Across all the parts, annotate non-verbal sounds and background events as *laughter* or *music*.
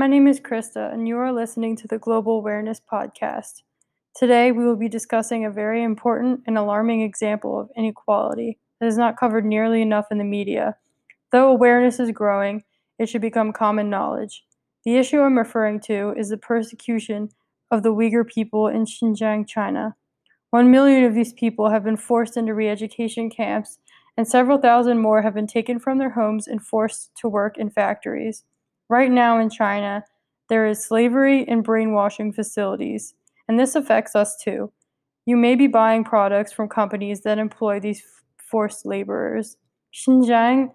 My name is Krista, and you are listening to the Global Awareness Podcast. Today, we will be discussing a very important and alarming example of inequality that is not covered nearly enough in the media. Though awareness is growing, it should become common knowledge. The issue I'm referring to is the persecution of the Uyghur people in Xinjiang, China. One million of these people have been forced into re education camps, and several thousand more have been taken from their homes and forced to work in factories. Right now in China, there is slavery and brainwashing facilities, and this affects us too. You may be buying products from companies that employ these forced laborers. Xinjiang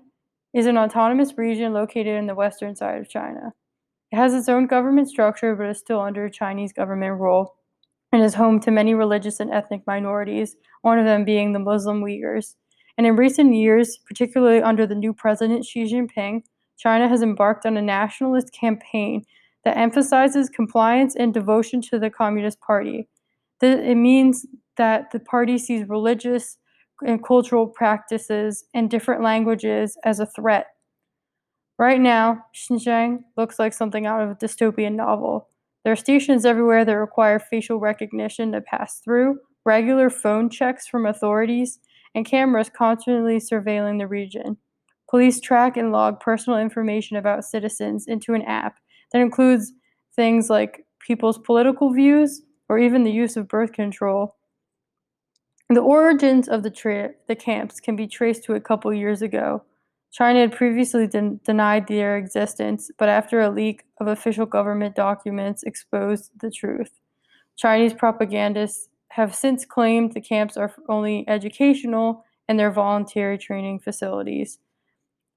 is an autonomous region located in the western side of China. It has its own government structure but is still under Chinese government rule and is home to many religious and ethnic minorities, one of them being the Muslim Uyghurs. And in recent years, particularly under the new president Xi Jinping, China has embarked on a nationalist campaign that emphasizes compliance and devotion to the Communist Party. It means that the party sees religious and cultural practices and different languages as a threat. Right now, Xinjiang looks like something out of a dystopian novel. There are stations everywhere that require facial recognition to pass through, regular phone checks from authorities, and cameras constantly surveilling the region. Police track and log personal information about citizens into an app that includes things like people's political views or even the use of birth control. The origins of the, tra- the camps can be traced to a couple years ago. China had previously den- denied their existence, but after a leak of official government documents exposed the truth. Chinese propagandists have since claimed the camps are only educational and they're voluntary training facilities.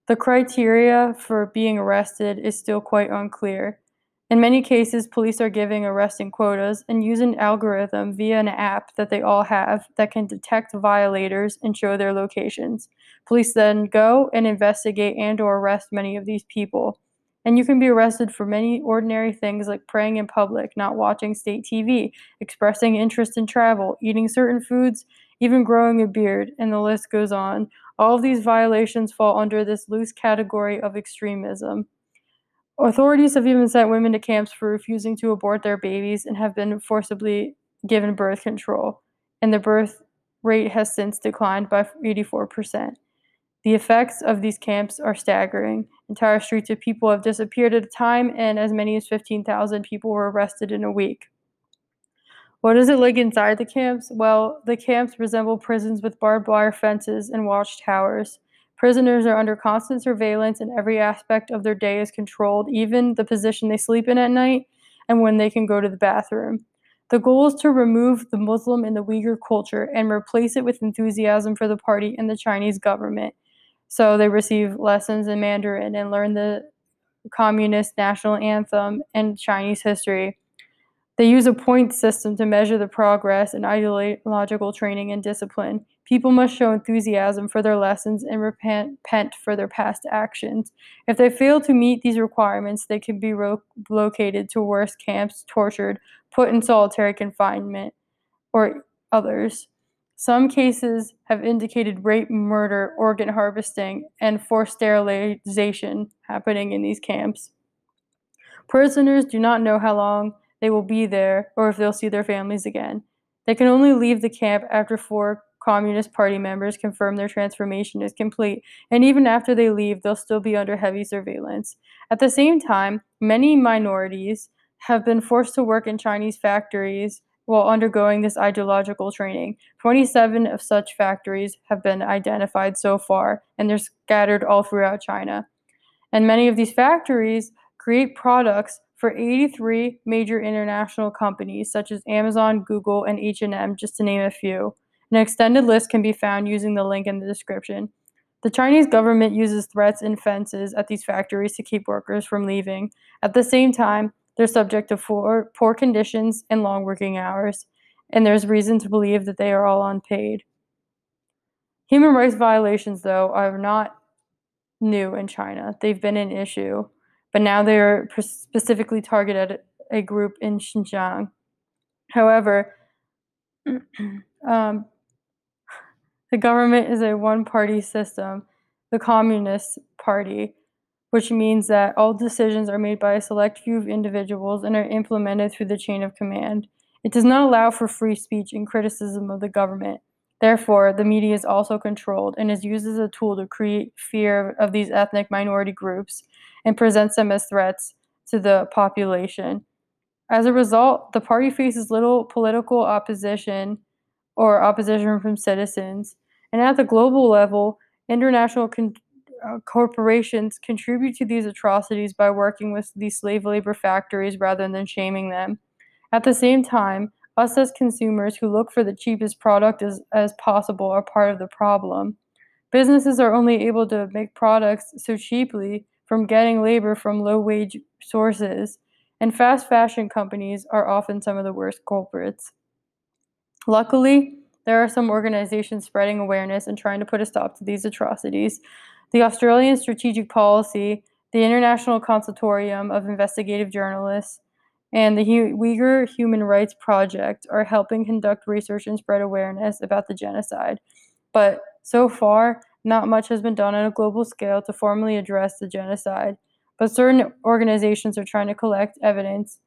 The criteria for being arrested is still quite unclear. In many cases, police are giving arresting quotas and use an algorithm via an app that they all have that can detect violators and show their locations. Police then go and investigate and or arrest many of these people. And you can be arrested for many ordinary things like praying in public, not watching state TV, expressing interest in travel, eating certain foods, even growing a beard, and the list goes on. All of these violations fall under this loose category of extremism. Authorities have even sent women to camps for refusing to abort their babies and have been forcibly given birth control, and the birth rate has since declined by 84%. The effects of these camps are staggering. Entire streets of people have disappeared at a time, and as many as 15,000 people were arrested in a week. What is it like inside the camps? Well, the camps resemble prisons with barbed wire fences and watchtowers. Prisoners are under constant surveillance, and every aspect of their day is controlled, even the position they sleep in at night and when they can go to the bathroom. The goal is to remove the Muslim and the Uyghur culture and replace it with enthusiasm for the party and the Chinese government. So they receive lessons in Mandarin and learn the communist national anthem and Chinese history. They use a point system to measure the progress in ideological training and discipline. People must show enthusiasm for their lessons and repent for their past actions. If they fail to meet these requirements, they can be ro- located to worse camps, tortured, put in solitary confinement, or others. Some cases have indicated rape, murder, organ harvesting, and forced sterilization happening in these camps. Prisoners do not know how long they will be there or if they'll see their families again. They can only leave the camp after four Communist Party members confirm their transformation is complete, and even after they leave, they'll still be under heavy surveillance. At the same time, many minorities have been forced to work in Chinese factories while undergoing this ideological training. 27 of such factories have been identified so far, and they're scattered all throughout China. And many of these factories create products for 83 major international companies such as Amazon, Google, and H&M just to name a few. An extended list can be found using the link in the description. The Chinese government uses threats and fences at these factories to keep workers from leaving. At the same time, they're subject to poor, poor conditions and long working hours, and there's reason to believe that they are all unpaid. Human rights violations, though, are not new in China. They've been an issue but now they are specifically targeted at a group in Xinjiang. However, *clears throat* um, the government is a one party system, the Communist Party. which means that all decisions are made by a select few of individuals and are implemented through the chain of command. It does not allow for free speech and criticism of the government. Therefore, the media is also controlled and is used as a tool to create fear of these ethnic minority groups and presents them as threats to the population. As a result, the party faces little political opposition or opposition from citizens. And at the global level, international con- uh, corporations contribute to these atrocities by working with these slave labor factories rather than shaming them. At the same time, us as consumers who look for the cheapest product as, as possible are part of the problem. Businesses are only able to make products so cheaply from getting labor from low wage sources, and fast fashion companies are often some of the worst culprits. Luckily, there are some organizations spreading awareness and trying to put a stop to these atrocities. The Australian Strategic Policy, the International Consortium of Investigative Journalists, and the Uyghur Human Rights Project are helping conduct research and spread awareness about the genocide. But so far, not much has been done on a global scale to formally address the genocide. But certain organizations are trying to collect evidence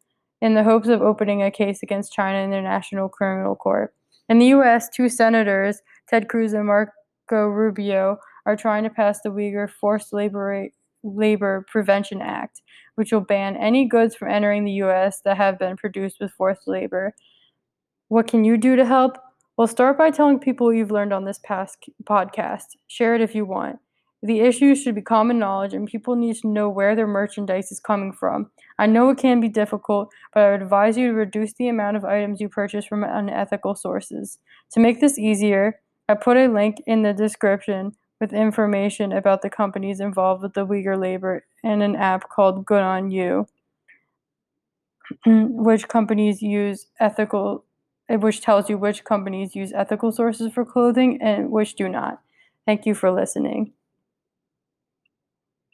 in the hopes of opening a case against China in the International Criminal Court. In the US, two senators, Ted Cruz and Marco Rubio, are trying to pass the Uyghur Forced Labor, Labor Prevention Act, which will ban any goods from entering the US that have been produced with forced labor. What can you do to help? Well, start by telling people what you've learned on this past podcast. Share it if you want. The issues should be common knowledge, and people need to know where their merchandise is coming from. I know it can be difficult, but I would advise you to reduce the amount of items you purchase from unethical sources. To make this easier, I put a link in the description with information about the companies involved with the Uyghur labor and an app called Good on You, *clears throat* which companies use ethical, which tells you which companies use ethical sources for clothing and which do not. Thank you for listening.